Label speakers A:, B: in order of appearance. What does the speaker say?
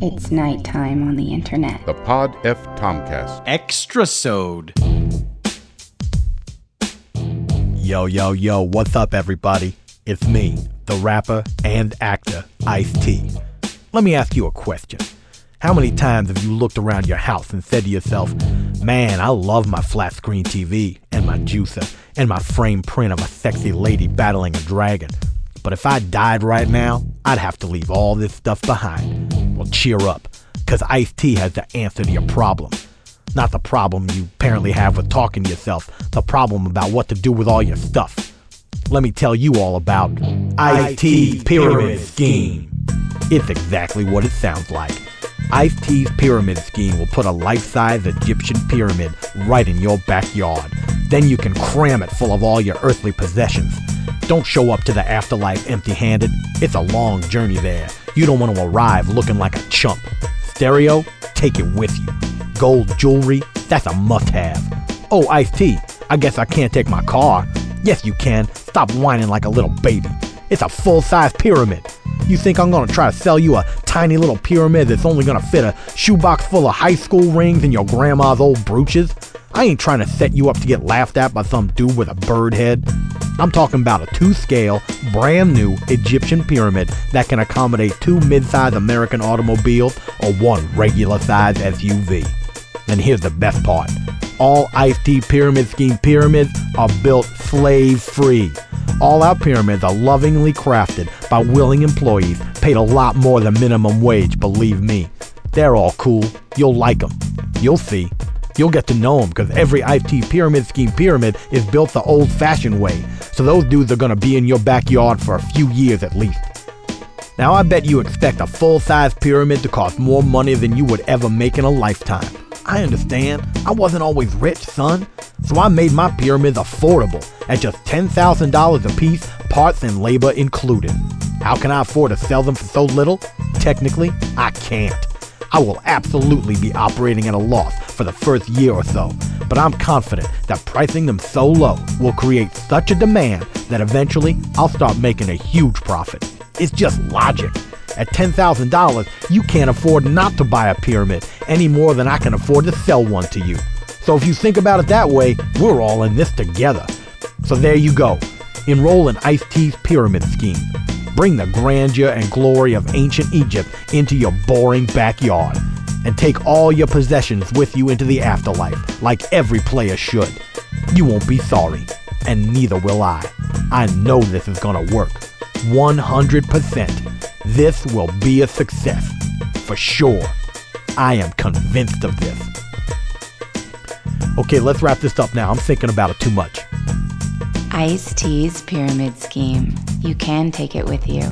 A: It's nighttime on the internet.
B: The Pod F Tompkast.
C: Extra Sode.
D: Yo, yo, yo, what's up, everybody? It's me, the rapper and actor, Ice T. Let me ask you a question. How many times have you looked around your house and said to yourself, Man, I love my flat screen TV and my juicer and my frame print of a sexy lady battling a dragon? But if I died right now, I'd have to leave all this stuff behind. Cheer up, because Ice T has the answer to your problem. Not the problem you apparently have with talking to yourself, the problem about what to do with all your stuff. Let me tell you all about Ice T's Pyramid Scheme. It's exactly what it sounds like. Ice T's Pyramid Scheme will put a life size Egyptian pyramid right in your backyard. Then you can cram it full of all your earthly possessions. Don't show up to the afterlife empty handed. It's a long journey there. You don't want to arrive looking like a chump. Stereo, take it with you. Gold jewelry, that's a must have. Oh, Ice I guess I can't take my car. Yes, you can. Stop whining like a little baby. It's a full size pyramid. You think I'm gonna try to sell you a tiny little pyramid that's only gonna fit a shoebox full of high school rings and your grandma's old brooches? I ain't trying to set you up to get laughed at by some dude with a bird head. I'm talking about a two scale, brand new Egyptian pyramid that can accommodate two mid sized American automobiles or one regular sized SUV. And here's the best part all Ice T Pyramid Scheme pyramids are built slave free. All our pyramids are lovingly crafted by willing employees paid a lot more than minimum wage, believe me. They're all cool. You'll like them. You'll see. You'll get to know them because every Ice T pyramid scheme pyramid is built the old fashioned way. So those dudes are going to be in your backyard for a few years at least. Now, I bet you expect a full size pyramid to cost more money than you would ever make in a lifetime. I understand. I wasn't always rich, son. So I made my pyramids affordable at just $10,000 a piece, parts and labor included. How can I afford to sell them for so little? Technically, I can't. I will absolutely be operating at a loss for the first year or so, but I'm confident that pricing them so low will create such a demand that eventually I'll start making a huge profit. It's just logic. At $10,000, you can't afford not to buy a pyramid any more than I can afford to sell one to you. So if you think about it that way, we're all in this together. So there you go. Enroll in Ice T's pyramid scheme. Bring the grandeur and glory of ancient Egypt into your boring backyard. And take all your possessions with you into the afterlife, like every player should. You won't be sorry, and neither will I. I know this is gonna work. 100%. This will be a success. For sure. I am convinced of this. Okay, let's wrap this up now. I'm thinking about it too much.
A: Ice T's Pyramid Scheme. You can take it with you.